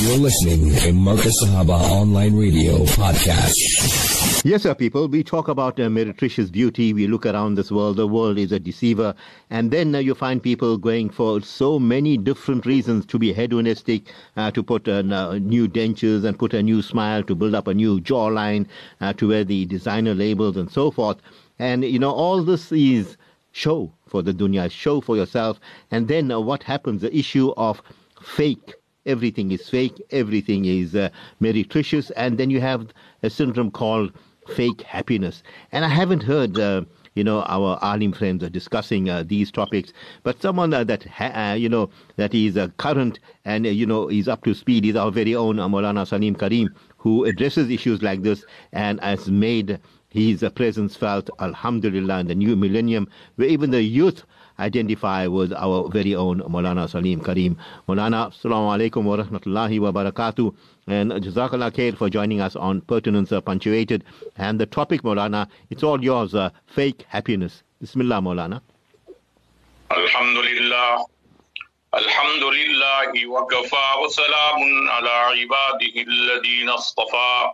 You're listening to Markaz Sahaba Online Radio Podcast. Yes, sir, people. We talk about uh, meretricious beauty. We look around this world. The world is a deceiver. And then uh, you find people going for so many different reasons to be hedonistic, uh, to put uh, new dentures and put a new smile, to build up a new jawline, uh, to wear the designer labels and so forth. And, you know, all this is show for the dunya, show for yourself. And then uh, what happens? The issue of fake everything is fake, everything is uh, meretricious, and then you have a syndrome called fake happiness. And I haven't heard. Uh, you know, our alim friends are discussing uh, these topics. But someone uh, that, ha- uh, you know, that is uh, current and, uh, you know, is up to speed is our very own uh, Maulana Salim Karim, who addresses issues like this and has made his presence felt, alhamdulillah, in the new millennium, where even the youth identify with our very own Maulana Salim Karim. Maulana, Assalamu alaikum wa rahmatullahi wa barakatuh. And Jazakallah khair for joining us on Pertinence uh, Punctuated. And the topic, Maulana, it's all yours, uh, fake happiness. Bismillah, Maulana. Alhamdulillah. الحمد لله وكفى وسلام على عباده الذين اصطفى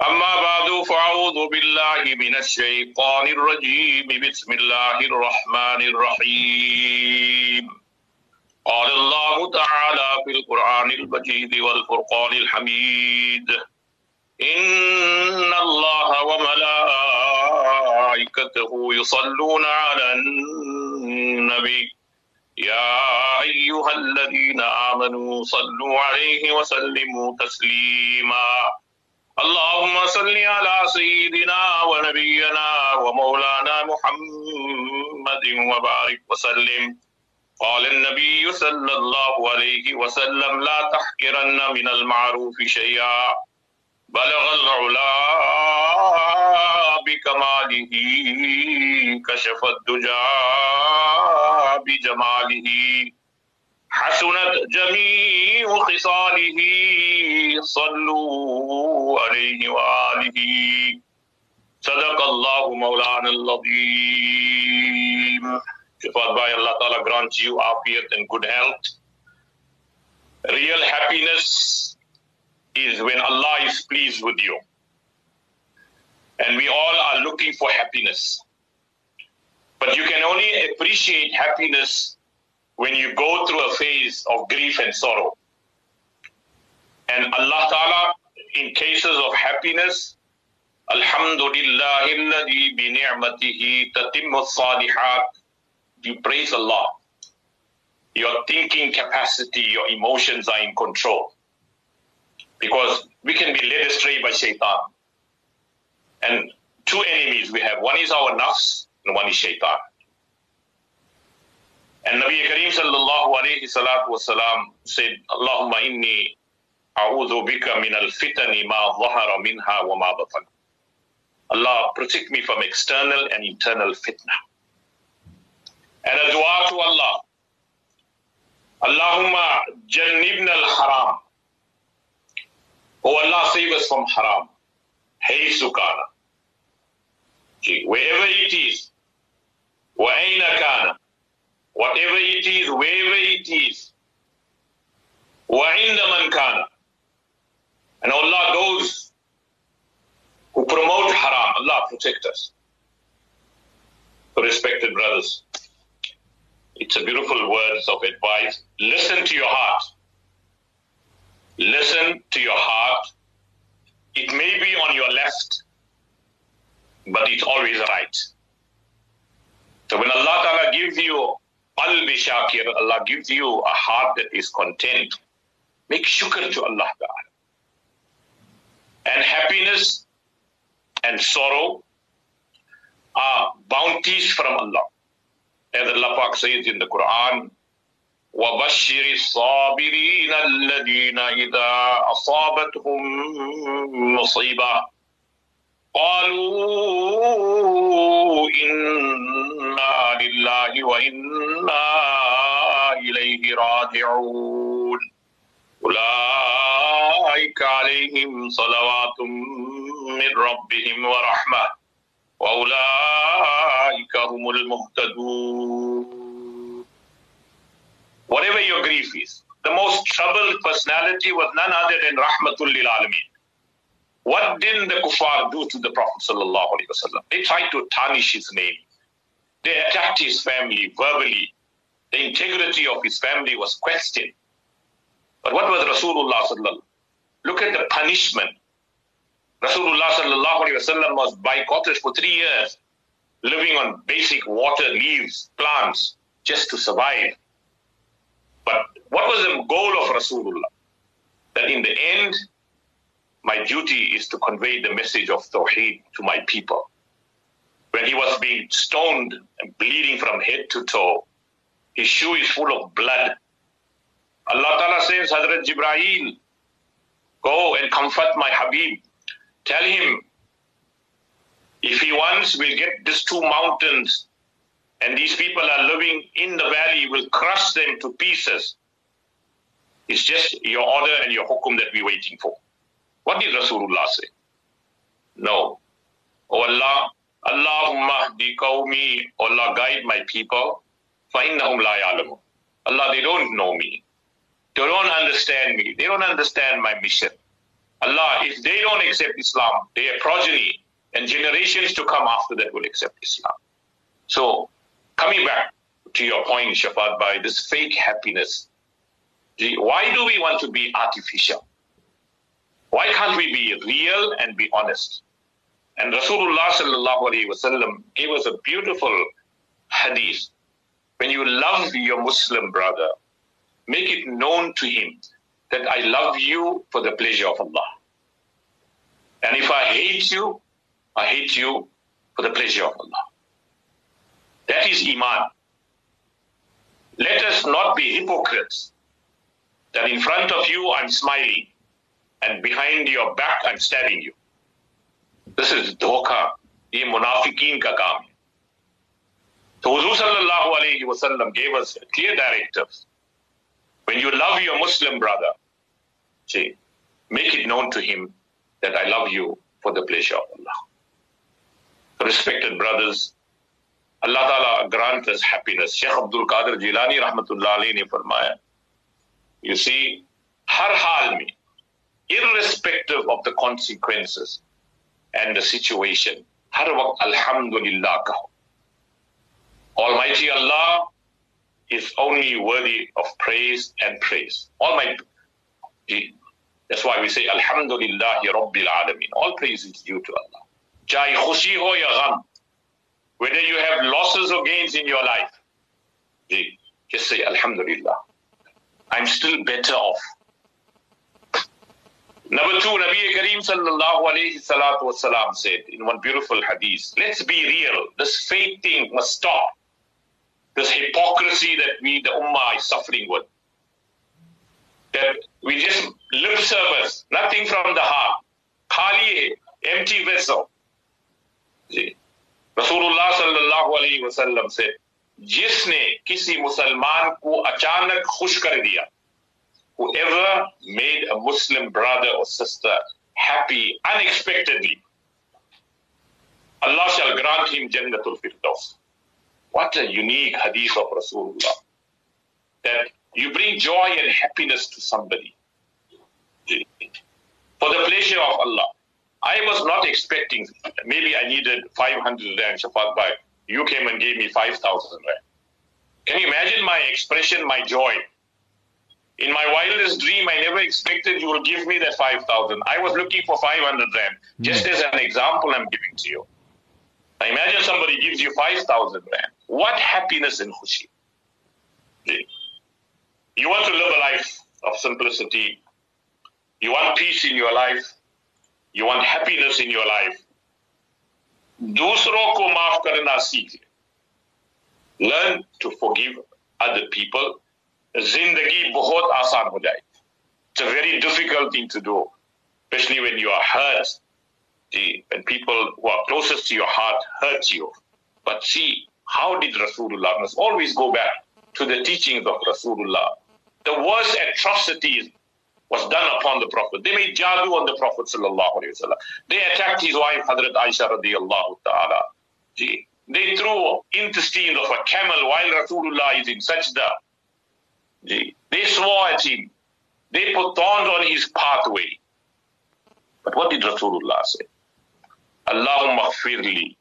أما بعد فأعوذ بالله من الشيطان الرجيم. بسم الله الرحمن الرحيم. قال الله تعالى في القرآن المجيد والفرقان الحميد إن الله وملائكته يصلون على النبي. يا أيها الذين آمنوا صلوا عليه وسلموا تسليما. اللهم صل على سيدنا ونبينا ومولانا محمد وبارك وسلم. قال النبي صلى الله عليه وسلم، لا تحقرن من المعروف شيئا. بلغ العلا بكماله، كشف الدجى بجماله. حسنت جميع خصاله صلوا عليه وآله صدق الله مولانا العظيم Shafat by Allah Ta'ala grants you afiyat and good health. Real happiness is when Allah is pleased with you. And we all are looking for happiness. But you can only appreciate happiness when you go through a phase of grief and sorrow. And Allah Ta'ala, in cases of happiness, Alhamdulillah, bi ni'matihi tatimmu salihat. You praise Allah. Your thinking capacity, your emotions are in control. Because we can be led astray by shaitan. And two enemies we have. One is our nafs and one is shaitan. And Nabi Kareem sallallahu alayhi salatu wasalam said, Allahumma inni a'udhu bika min al-fitani ma dhahara minha wa ma batan. Allah protect me from external and internal fitna. And a dua to Allah. Allahumma jannibna al-haram. Oh Allah, save us from haram. Hey sukana. Wherever it is, وَأَيْنَ كَانَ Whatever it is, wherever it is, وَعِنْدَ مَنْ كَانَ And Allah, those who promote haram, Allah protect us. Respected brothers, it's a beautiful words of advice. Listen to your heart. Listen to your heart. It may be on your left, but it's always right. So when Allah Ta'ala gives you qalbi shakir, Allah gives you a heart that is content, make shukr to Allah Ta'ala. And happiness and sorrow are bounties from Allah. As Allah Pak says in the Quran, وبشر الصابرين الذين إذا أصابتهم مصيبة قالوا إنا لله وإنا إليه راجعون أولئك عليهم صلوات من ربهم ورحمة وأولئك هم المهتدون Whatever your grief is, the most troubled personality was none other than Rahmatul Lil Alameen. What did the kuffar do to the Prophet sallallahu alaihi wasallam? They tried to tarnish his name. They attacked his family verbally. The integrity of his family was questioned. But what was Rasulullah Look at the punishment. Rasulullah sallallahu was boycotted for three years, living on basic water, leaves, plants, just to survive. But what was the goal of Rasulullah? That in the end, my duty is to convey the message of Tawheed to my people. When he was being stoned and bleeding from head to toe, his shoe is full of blood. Allah Ta'ala sends Hazrat Jibreel, go and comfort my Habib. Tell him, if he wants, we'll get these two mountains and these people are living in the valley, we'll crush them to pieces. It's just your order and your hukum that we're waiting for. What did Rasulullah say? No. Oh Allah, Allahumma di qawmi, Allah guide my people, fa'innahum la ya'lamu. Allah, they don't know me. They don't understand me. They don't understand my mission. Allah, if they don't accept Islam, their progeny and generations to come after that will accept Islam. So, coming back to your point, Shafat, by this fake happiness, why do we want to be artificial? Why can't we be real and be honest? And Rasulullah sallallahu alaihi wasallam gave us a beautiful hadith. When you love your Muslim brother, make it known to him that I love you for the pleasure of Allah. And if I hate you, I hate you for the pleasure of Allah. That is Iman. Let us not be hypocrites that in front of you I'm smiling and behind your back I'm stabbing you. This is dhoka. ये मुनाफिकीन का काम है तो हजूर सल्लल्लाहु अलैहि वसल्लम gave us clear directives. When you love your Muslim brother, see, make it known to him that I love you for the pleasure of Allah. Respected brothers, Allah Ta'ala grant us happiness. Sheikh Abdul Qadir Jilani rahmatullah alayhi ne farmaya. You see, har hal mein, irrespective of the consequences and the situation. Alhamdulillah. Almighty Allah is only worthy of praise and praise. Almighty, that's why we say Alhamdulillah Rabbil Alameen. All praise is due to Allah. Chahe khushi ho ya gham. Whether you have losses or gains in your life, just say Alhamdulillah. I'm still better off جس نے کسی مسلمان کو اچانک خوش کر دیا whoever made a Muslim brother or sister happy unexpectedly, Allah shall grant him Jannatul Firdaus. What a unique hadith of Rasulullah. That you bring joy and happiness to somebody for the pleasure of Allah. I was not expecting, maybe I needed 500 rand, Shafat Bhai. You came and gave me 5,000 rand. Can you imagine my expression, my joy? In my wildest dream, I never expected you will give me that 5,000. I was looking for 500 rand. Mm. Just as an example, I'm giving to you. Now imagine somebody gives you 5,000 rand. What happiness in Khushi. You want to live a life of simplicity. You want peace in your life. You want happiness in your life. दूसरों को माफ करना सीख learn to forgive other people zindagi bahut aasan ho it's a very difficult thing to do especially when you are hurt see when people who are closest to your heart hurt you but see how did rasulullah must always go back to the teachings of rasulullah the worst atrocities was done upon the Prophet. They made jadu on the Prophet sallallahu wasallam. They attacked his wife Hadhrat Aisha radiallahu ta'ala. They threw intestines of a camel while Rasulullah is in sajda. They swore at him. They put thorns on his pathway. But what did Rasulullah say? Allahumma firli.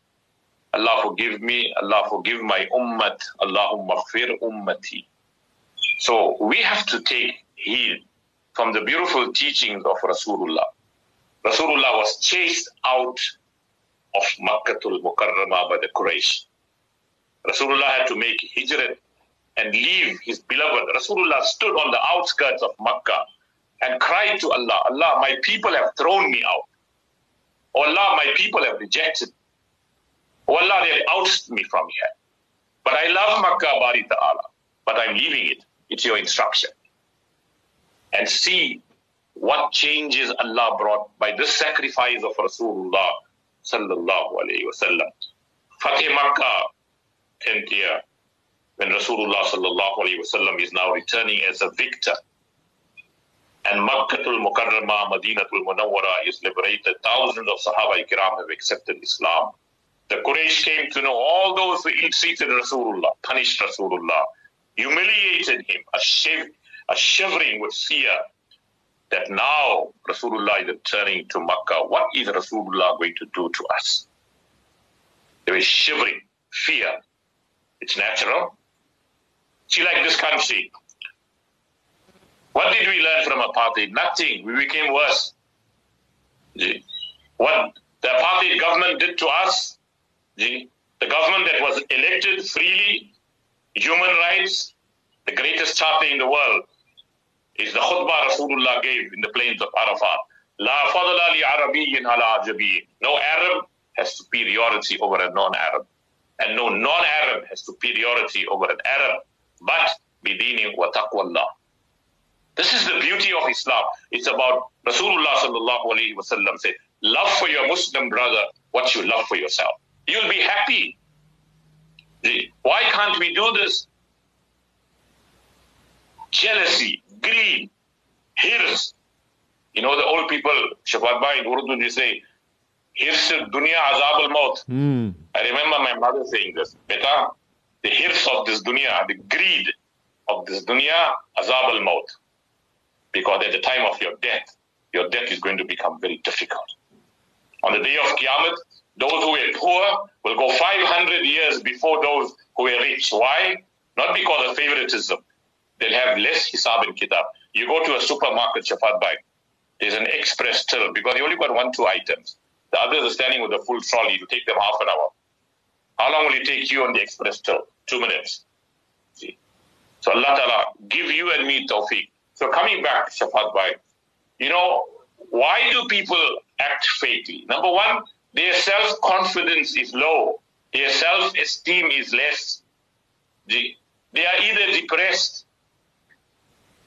Allah forgive me. Allah forgive my ummat. Allahumma fir ummati. So we have to take heed from the beautiful teachings of Rasulullah. Rasulullah was chased out of Makkah Makkatul Mukarramah by the Quraysh. Rasulullah had to make hijrat and leave his beloved. Rasulullah stood on the outskirts of Makkah and cried to Allah, Allah, my people have thrown me out. Oh Allah, my people have rejected. Oh Allah, they have ousted me from here. But I love Makkah, Bari Ta'ala. But I'm leaving it. It's your instruction. And see what changes Allah brought by this sacrifice of Rasulullah sallallahu alayhi wa wasallam. Fatih Makkah, 10th year, when Rasulullah sallallahu alayhi wasallam is now returning as a victor. And Makkatul Mukarramah, Madinatul Munawwara is liberated. Thousands of Sahaba Ikram have accepted Islam. The Quraysh came to know all those who ill-treated Rasulullah, punished Rasulullah, humiliated him, a, shiv- a shivering with fear that now Rasulullah is returning to Makkah. What is Rasulullah going to do to us? There is shivering, fear. It's natural. See, like this country. What did we learn from apartheid? Nothing. We became worse. What the apartheid government did to us, the government that was elected freely, human rights, the greatest charter in the world, is the khutbah Rasulullah gave in the plains of Arafat. La fadla li Arabiyyin ala ajabi. No Arab has superiority over a non-Arab. And no non-Arab has superiority over an Arab. But bidini wa taqwallah. This is the beauty of Islam. It's about Rasulullah sallallahu alayhi wa sallam said, love for your Muslim brother what you love for yourself. You'll be happy. Why can't we do this? Jealousy, greed, hirs. You know the old people, Shafat Bhai in Urdu, they say, hirs dunya azab al maut. Mm. I remember my mother saying this. Beta, the hirs of this dunya, the greed of this dunya, azab al maut. Because at the time of your death, your death is going to become very difficult. On the day of Qiyamah, those who were poor will go 500 years before those who were rich. Why? Not because of favoritism. They'll have less hisab and kitab. You go to a supermarket, Shafat Bhai, there's an express till because you only got one, two items. The others are standing with a full trolley. It'll take them half an hour. How long will it take you on the express till? Two minutes. See? So Allah Ta'ala give you and me tawfiq. So coming back, Shafat Bhai, you know, why do people act fakely? Number one, their self-confidence is low. Their self-esteem is less. They are either depressed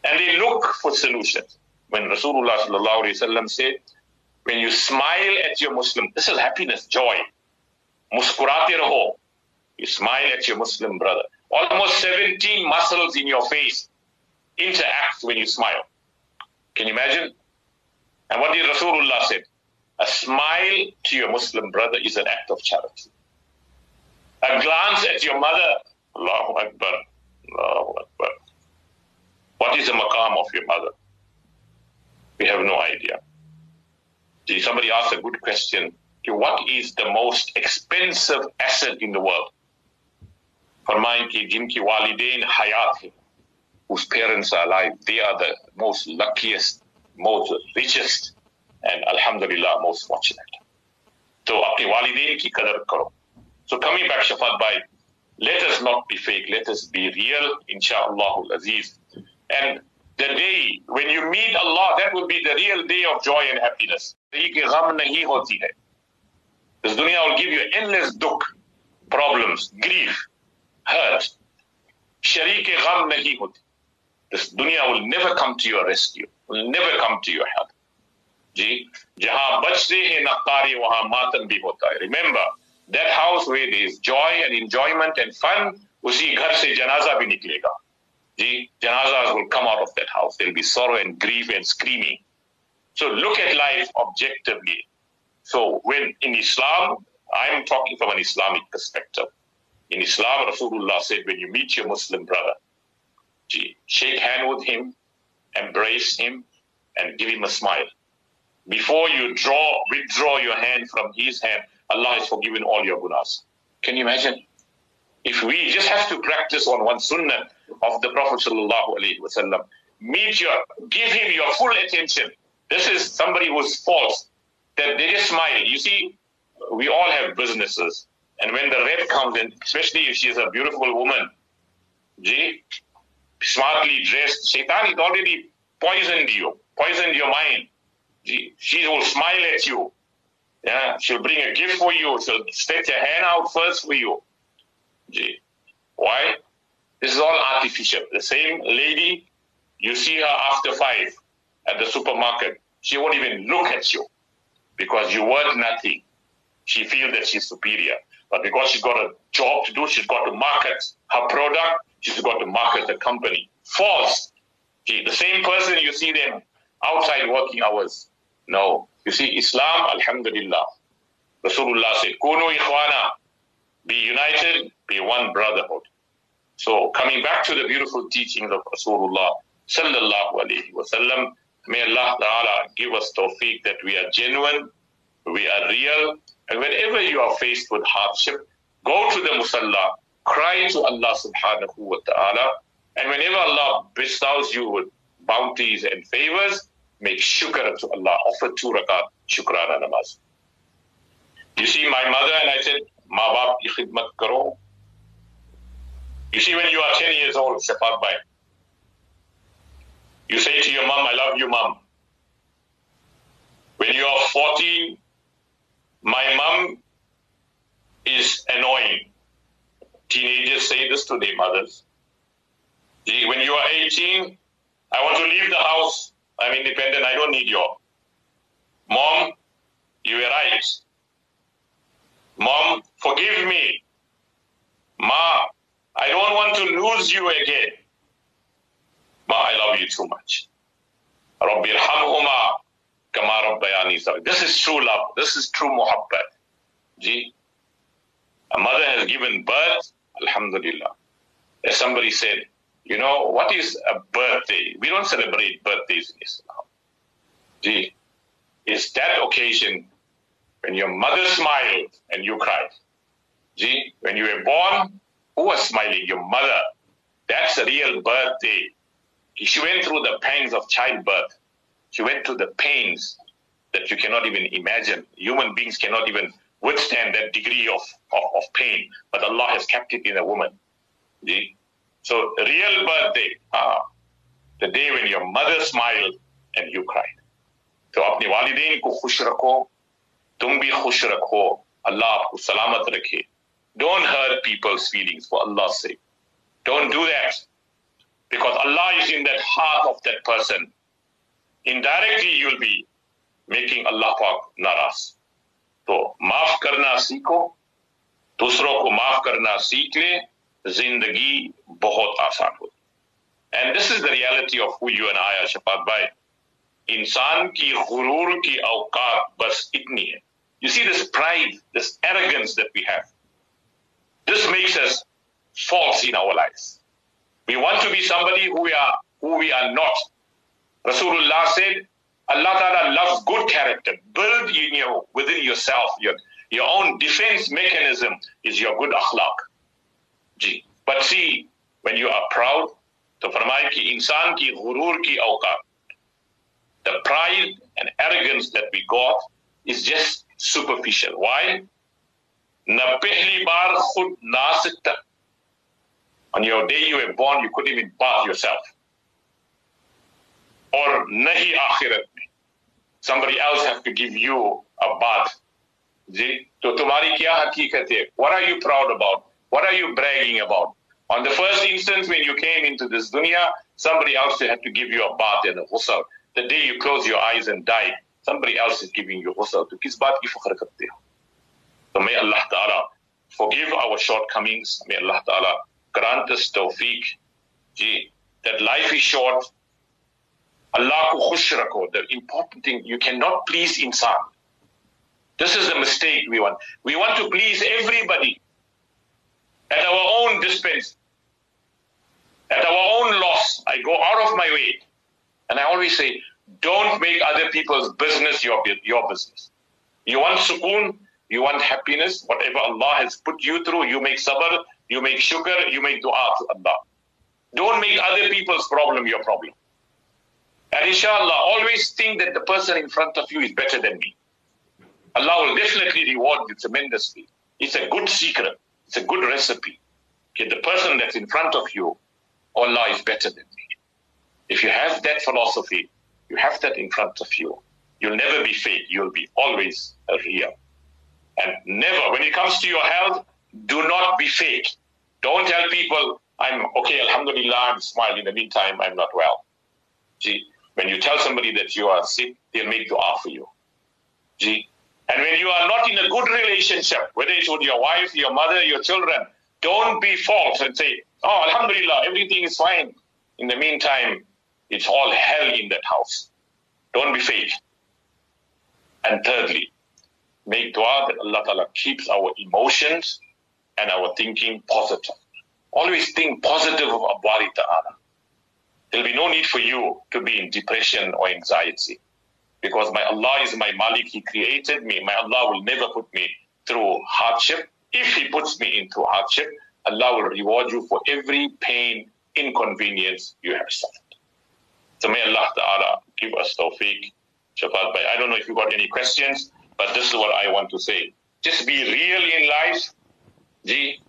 and they look for solutions. When Rasulullah said, when you smile at your Muslim, this is happiness, joy. Raho. You smile at your Muslim brother. Almost 17 muscles in your face interact when you smile. Can you imagine? And what did Rasulullah say? A smile to your Muslim brother is an act of charity. A glance at your mother, Allahu Akbar, Allahu Akbar. What is the maqam of your mother? We have no idea. See, somebody asked a good question to what is the most expensive asset in the world. Farmain ki jinki walidain hayat whose parents are alive, they are the most luckiest, most richest, and alhamdulillah, most fortunate. So, walidain ki karo. So, coming back, Shafat Bhai, let us not be fake, let us be real, inshallah aziz. And the day when you meet Allah, that will be the real day of joy and happiness. This dunya will give you endless dukh, problems, grief, hurt. Sharik gham nahi. This dunya will never come to your rescue, will never come to your help. Ji, jahan bachte hai naqari wahan matam bhi hota hai. Remember, that house where there is joy and enjoyment and fun, usi ghar se janaza bhi niklega. Ji, janazas will come out of that house. There will be sorrow and grief and screaming. So look at life objectively so when in islam i'm talking from an islamic perspective in islam rasulullah said when you meet your muslim brother shake hand with him, embrace him, and give him a smile. Before you draw, withdraw your hand from his hand, Allah has forgiven all your gunas. Can you imagine? If we just have to practice on one sunnah of the Prophet sallallahu alaihi wasallam, meet your, give him your full attention. This is somebody who's false. That they just smile. You see, we all have businesses, and when the rep comes in, especially if she's a beautiful woman, gee, smartly dressed, Shaitan has already poisoned you, poisoned your mind. Gee, she will smile at you. Yeah, she'll bring a gift for you. She'll stretch her hand out first for you. Gee, why? This is all artificial. The same lady, you see her after five at the supermarket. She won't even look at you because you weren't nothing. She feels that she's superior. But because she's got a job to do, she's got to market her product, she's got to market the company. False. See, the same person you see them outside working hours. No. You see, Islam, Alhamdulillah. Rasulullah said, Kunu ikhwana, be united, be one brotherhood. So coming back to the beautiful teachings of Rasulullah sallallahu alayhi wasallam, may Allah ta'ala give us tawfiq that we are genuine, we are real, and whenever you are faced with hardship, go to the musalla, cry to Allah subhanahu wa ta'ala, and whenever Allah bestows you with bounties and favors, make shukr to Allah. Offer two rakat shukrana namaz. You see, my mother and I said, Ma baap karo. You see, when you are 10 years old, Shafat Bhai, you say to your mom, I love you, mom. When you are 14, my mom is annoying. Teenagers say this to their mothers. When you are 18, I want to leave the house. I'm independent. I don't need your. Mom, you were right. Mom, forgive me. Ma, I don't want to lose you again. Ma, I love you too much. This is true love. This is true muhabbat. Ji. A mother has given birth, alhamdulillah. As somebody said, you know, what is a birthday? We don't celebrate birthdays in Islam. Ji. It's that occasion when your mother smiled and you cried. Ji. When you were born, who was smiling? Your mother. That's a real birthday She went through the pangs of childbirth. She went through the pains that you cannot even imagine. Human beings cannot even withstand that degree of, of, of pain, but Allah has kept it in a woman. See? So, real birthday, ah, the day when your mother smiled and you cried. So, अपने वालिदैन को खुश रखो तुम भी खुश रखो अल्लाह आपको सलामत रखे don't hurt people's feelings for Allah's sake don't do that because Allah is in that heart of that person indirectly you'll be making अल्लाह पाक नाराज तो माफ करना सीखो दूसरों को माफ करना सीख ले जिंदगी बहुत आसान हो and this is the reality of who you and I R Shafat भाई इंसान की गुरूर की औकात बस इतनी है You see this pride, this arrogance that we have. This makes us false in our lives. We want to be somebody who we are, who we are not. Rasulullah said, Allah Ta'ala loves good character. Build in your, within yourself. Your, your own defense mechanism is your good akhlaq. But see, when you are proud, to ki insan ki ghurur ki. The pride and arrogance that we got is just superficial. Why? Na pehli baar khud na. On your day you were born, you couldn't even bath yourself. Or nahi akhirat. Somebody else has to give you a bath. So? What are you proud about? What are you bragging about? On the first instance when you came into this dunya, somebody else had to give you a bath and a ghusl. The day you close your eyes and die, somebody else is giving you ghusl. To kiss baat if you have ho? So may Allah Ta'ala forgive our shortcomings. May Allah Ta'ala grant us tawfiq ji that life is short Allah ko. The important thing, you cannot please insan. This is the mistake we want. We want to please everybody at our own dispense. At our own loss, I go out of my way. And I always say, don't make other people's business your, your business. You want sukoon, you want happiness, whatever Allah has put you through, you make sabr, you make shukr, you make dua to Allah. Don't make other people's problem your problem. And inshallah, always think that the person in front of you is better than me. Allah will definitely reward you tremendously. It's a good secret. It's a good recipe. Okay, the person that's in front of you, Allah is better than me. If you have that philosophy, you have that in front of you, you'll never be fake. You'll be always real. And never, when it comes to your health, do not be fake. Don't tell people, I'm okay, alhamdulillah, I'm smiling. In the meantime, I'm not well. See, when you tell somebody that you are sick, they'll make dua for you. See, And when you are not in a good relationship, whether it's with your wife, your mother, your children, don't be false and say, oh, alhamdulillah, everything is fine. In the meantime, it's all hell in that house. Don't be fake. And thirdly, make dua that Allah Ta'ala keeps our emotions and our thinking positive. Always think positive of Allah Ta'ala. There'll be no need for you to be in depression or anxiety. Because my Allah is my Malik, He created me. My Allah will never put me through hardship. If He puts me into hardship, Allah will reward you for every pain, inconvenience you have suffered. So may Allah Ta'ala give us tawfiq. I don't know if you got any questions, but this is what I want to say. Just be real in life. Ji,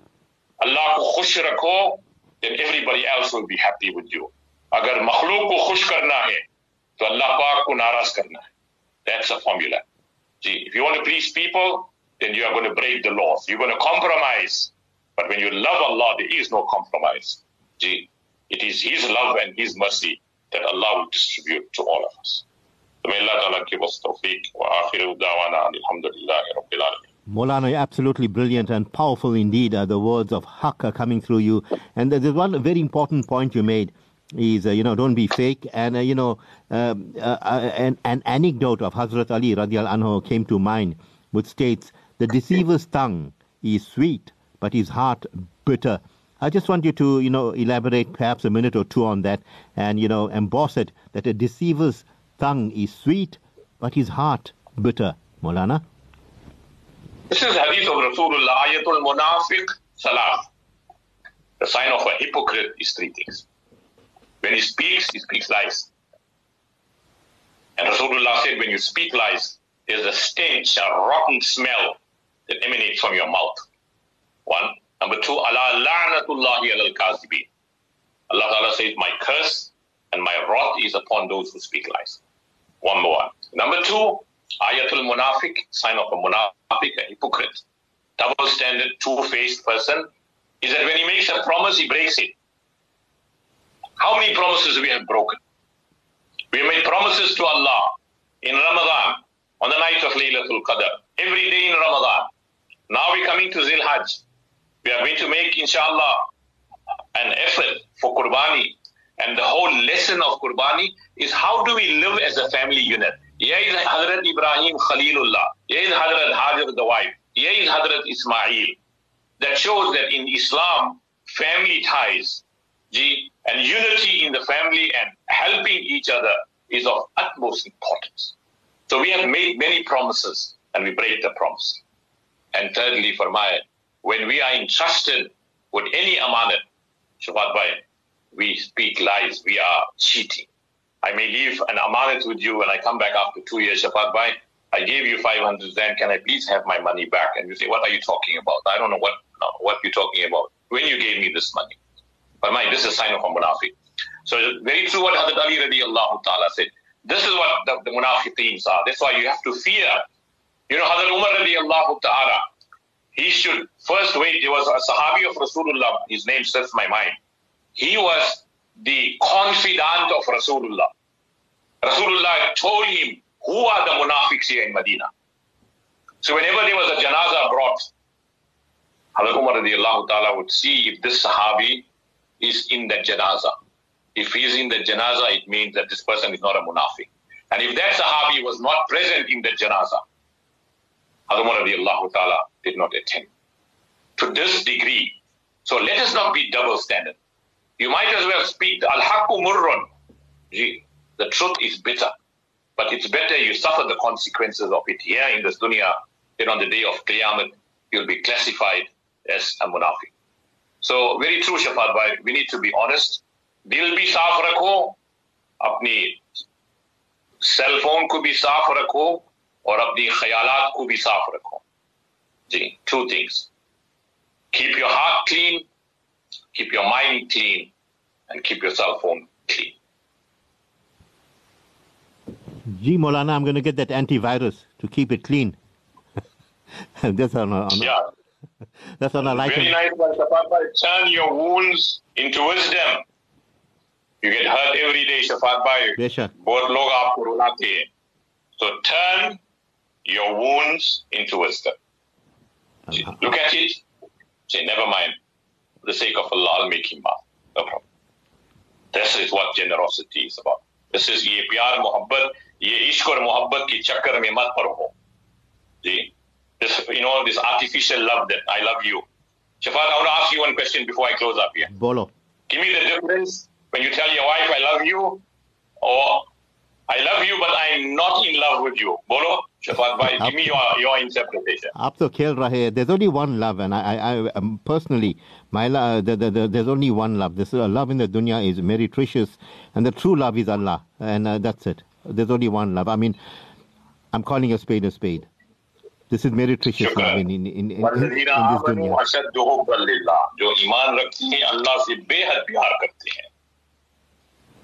Allah ko khush rakho, then everybody else will be happy with you. अगर मखलूक को खुश करना है तो अल्लाह पाक को नाराज करना है That's a formula. See, if you want to please people, then you are going to break the laws. You're going to compromise. But when you love Allah, there is no compromise. See, it is His love and His mercy that Allah will distribute to all of us. So may Allah Ta'ala give us tawfiq wa akhiru da'wana alhamdulillahi rabbil alameen. Molana, absolutely brilliant and powerful indeed. Uh, the words of Haqq are coming through you. And there's one very important point you made is, uh, you know, don't be fake. And, uh, you know, um, uh, uh, an, an, anecdote of Hazrat Ali radial anhu came to mind, which states, the deceiver's tongue is sweet, but his heart bitter. I just want you to, you know, elaborate perhaps a minute or two on that and, you know, emboss it that a deceiver's tongue is sweet, but his heart bitter. Molana? This is hadith of Rasulullah, ayatul munafiq salam. The sign of a hypocrite is three things. When he speaks, he speaks lies. And Rasulullah said, when you speak lies, there's a stench, a rotten smell that emanates from your mouth. One. Number two, Allah la'natullahi al kazibi. Allah Ta'ala says, my curse and my wrath is upon those who speak lies. One more. Number two, ayatul munafiq, sign of a munafiq, a hypocrite, double standard, two-faced person, is that when he makes a promise, he breaks it. How many promises we have broken? We have made promises to Allah in Ramadan, on the night of Laylatul Qadr, every day in Ramadan. Now we're coming to Zil Hajj. We are going to make, inshallah, an effort for Qurbani. And the whole lesson of Qurbani is how do we live as a family unit? Here is Hazrat Ibrahim Khalilullah. Here is Hazrat Hajar the wife. Ismail. That shows that in Islam, family ties, and unity in the family and helping each other is of utmost importance. So we have made many promises and we break the promise. And thirdly, for my, when we are entrusted with any amanat, Shafat Bhai, we speak lies, we are cheating. I may leave an amanat with you and I come back after two years, Shafat Bhai, I gave you 500 then can I please have my money back? And you say, what are you talking about? I don't know what, what you're talking about. When you gave me this money. But my, this is a sign of a munafiq. So very true what Hadrat Ali radiallahu ta'ala said. This is what the, the munafiqeens are. That's why you have to fear. You know, Hadrat Umar radiallahu ta'ala, he should first wait. There was a Sahabi of Rasulullah, his name slips my mind. He was the confidant of Rasulullah. Rasulullah told him who are the munafiqs here in Medina. So whenever there was a janaza brought, Hadrat Umar radiallahu ta'ala would see if this Sahabi is in the janaza. If he is in the janaza, it means that this person is not a munafiq. And if that sahabi was not present in the janaza, Hadumar radiallahu ta'ala did not attend. To this degree. So let us not be double standard. You might as well speak Al Murrun. The truth is bitter. But it's better you suffer the consequences of it here in this dunya than on the day of Qiyamah you'll be classified as a munafiq. So very true, Shafat Bhai. We need to be honest. Dil bhi saaf rakho. Apni cell phone ko bhi saaf rakho. Aur apni khayalat ko bhi saaf rakho. Two things. Keep your heart clean clean keep your mind clean and keep your cell phone clean. Gee, Molana, I'm going to get that antivirus to keep it clean. that's on a, on a, yeah. That's on a like. Very nice, Papa. Turn your wounds into wisdom. You get hurt every day, Shafat Bhai. बेशक बहुत लोग आपको रुलाते हैं. So turn your wounds into wisdom. Look at it. Say, never mind. the sake of Allah, make him maal. No problem. This is what generosity is about. This is ये प्यार मोहब्बत ये इश्क और मोहब्बत के चक्कर में मत पड़ो जी this you know this artificial love that I love you Shafat, I want to ask you one question before I close up here Bolo. give me the difference when you tell your wife I love you or I love you but I'm not in love with you Bolo. Shafat bhai give me your your interpretation आप तो खेल रहे there's only one love and I I, I um, personally my lo- the, the, the, there's only one love this uh, love in the dunya is meretricious and the true love is Allah and uh, that's it there's only one love I mean I'm calling a spade a spade this is meretricious शुक्र love in, in, in, in, in, in वल्लज़ीन this आमनू dunya अशद्दु हुब्बन लिल्लाह जो ईमान रखते हैं अल्लाह से बेहद प्यार करते हैं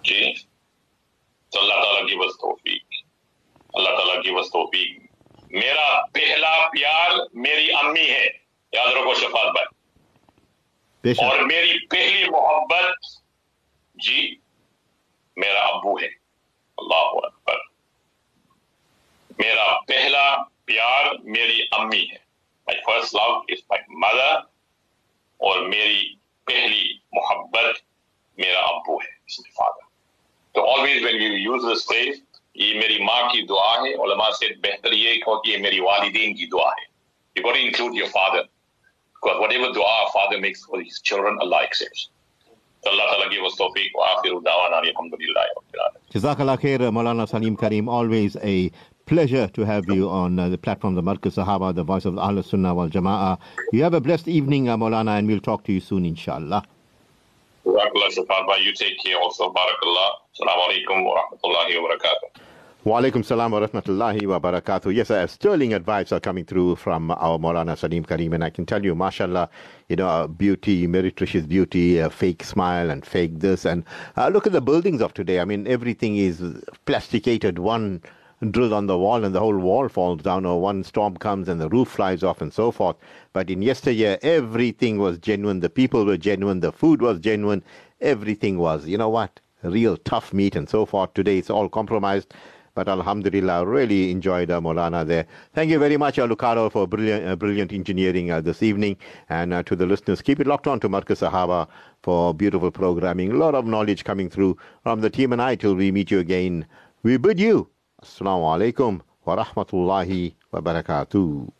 जी तो अल्लाह ताला की बस तौफीक अल्लाह ताला की बस तौफीक मेरा पहला प्यार मेरी अम्मी है याद रखो शफात भाई اور میری پہلی محبت جی میرا ابو ہے۔ اللہ اکبر۔ میرا پہلا پیار میری امی ہے۔ My first love is my mother اور میری پہلی محبت میرا ابو ہے، اس میں فادر تو always when you use this phrase یہ میری ماں کی دعا ہے۔ علماء سے بہتر یہ کہ یہ میری والدین کی دعا ہے۔ You got include your father because whatever dua father makes for his children Allah accepts so Allah Ta'ala give us tawfiq wa akhiru da'wana alhamdulillahi Jazakallah khair, uh, Maulana Salim Karim. Always a pleasure to have you on uh, the platform, the Markaz Sahaba, the voice of Ahl Sunnah wal Jama'ah. You have a blessed evening, uh, Maulana, and we'll talk to you soon, inshallah. Barakallah Shafat bhai you take care also barakallah assalamu alaikum wa rahmatullahi wa barakatuh Wa alaikum salam wa rahmatullahi wa barakatuh. Yes, uh, sterling advice are coming through from our Maulana Salim Karim, and I can tell you, mashallah, you know, uh, beauty, meretricious beauty, uh, fake smile and fake this. And uh, look at the buildings of today. I mean, everything is plasticated. One drill on the wall and the whole wall falls down, or one storm comes and the roof flies off, and so forth. But in yesteryear, everything was genuine. The people were genuine. The food was genuine. Everything was, you know what, real tough meat and so forth. Today, it's all compromised. But Alhamdulillah, really enjoyed uh, Molana there. Thank you very much, uh, for brilliant, uh, brilliant engineering uh, this evening. And uh, to the listeners, keep it locked on to Markaz Sahaba for beautiful programming. A lot of knowledge coming through from the team and I till we meet you again. We bid you Assalamu alaikum wa rahmatullahi wa barakatuh.